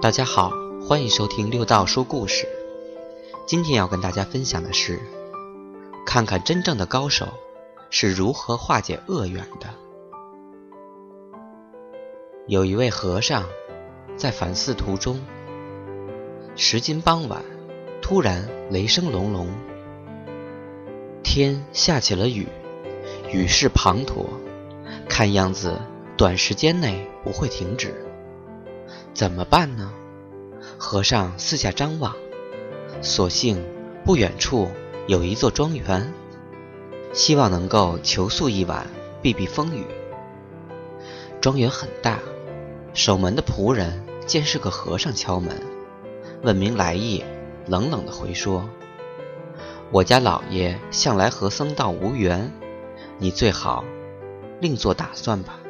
大家好，欢迎收听六道说故事。今天要跟大家分享的是，看看真正的高手是如何化解恶缘的。有一位和尚在反寺途中，时近傍晚，突然雷声隆隆，天下起了雨，雨势滂沱，看样子短时间内不会停止。怎么办呢？和尚四下张望，所幸不远处有一座庄园，希望能够求宿一晚，避避风雨。庄园很大，守门的仆人见是个和尚敲门，问明来意，冷冷的回说：“我家老爷向来和僧道无缘，你最好另做打算吧。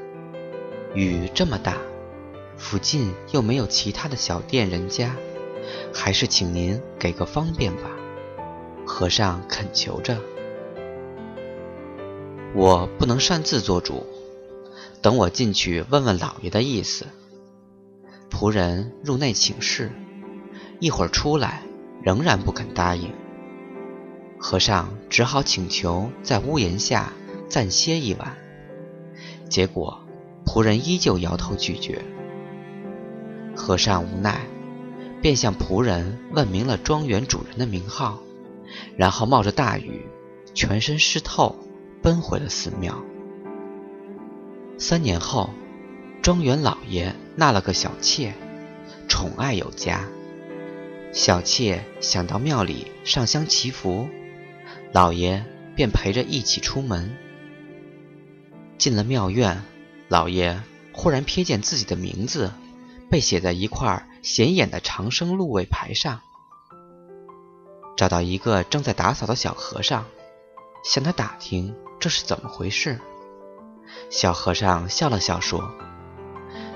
雨这么大。”附近又没有其他的小店人家，还是请您给个方便吧。和尚恳求着：“我不能擅自做主，等我进去问问老爷的意思。”仆人入内请示，一会儿出来，仍然不肯答应。和尚只好请求在屋檐下暂歇一晚，结果仆人依旧摇头拒绝。和尚无奈，便向仆人问明了庄园主人的名号，然后冒着大雨，全身湿透，奔回了寺庙。三年后，庄园老爷纳了个小妾，宠爱有加。小妾想到庙里上香祈福，老爷便陪着一起出门。进了庙院，老爷忽然瞥见自己的名字。被写在一块显眼的长生禄位牌上。找到一个正在打扫的小和尚，向他打听这是怎么回事。小和尚笑了笑说：“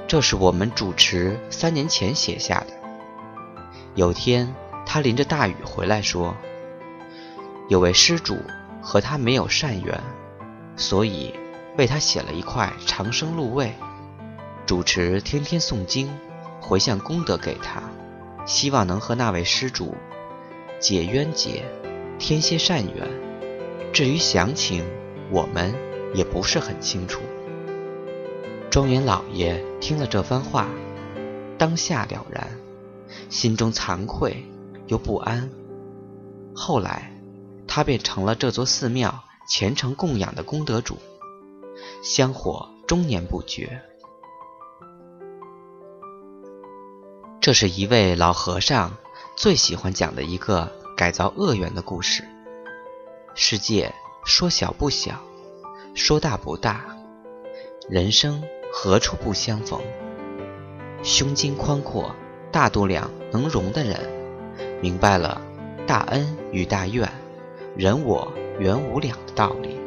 这是我们主持三年前写下的。有天他淋着大雨回来，说有位施主和他没有善缘，所以为他写了一块长生禄位。主持天天诵经。”回向功德给他，希望能和那位施主解冤结，添些善缘。至于详情，我们也不是很清楚。庄园老爷听了这番话，当下了然，心中惭愧又不安。后来，他便成了这座寺庙虔诚供养的功德主，香火终年不绝。这是一位老和尚最喜欢讲的一个改造恶缘的故事。世界说小不小，说大不大，人生何处不相逢？胸襟宽阔、大度量能容的人，明白了大恩与大怨、人我缘无两的道理。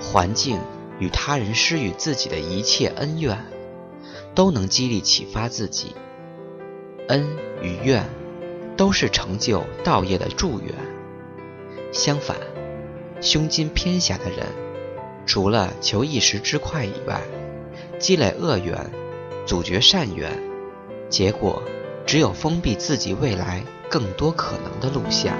环境与他人施予自己的一切恩怨，都能激励启发自己。恩与怨，都是成就道业的助缘。相反，胸襟偏狭的人，除了求一时之快以外，积累恶缘，阻绝善缘，结果只有封闭自己未来更多可能的路向。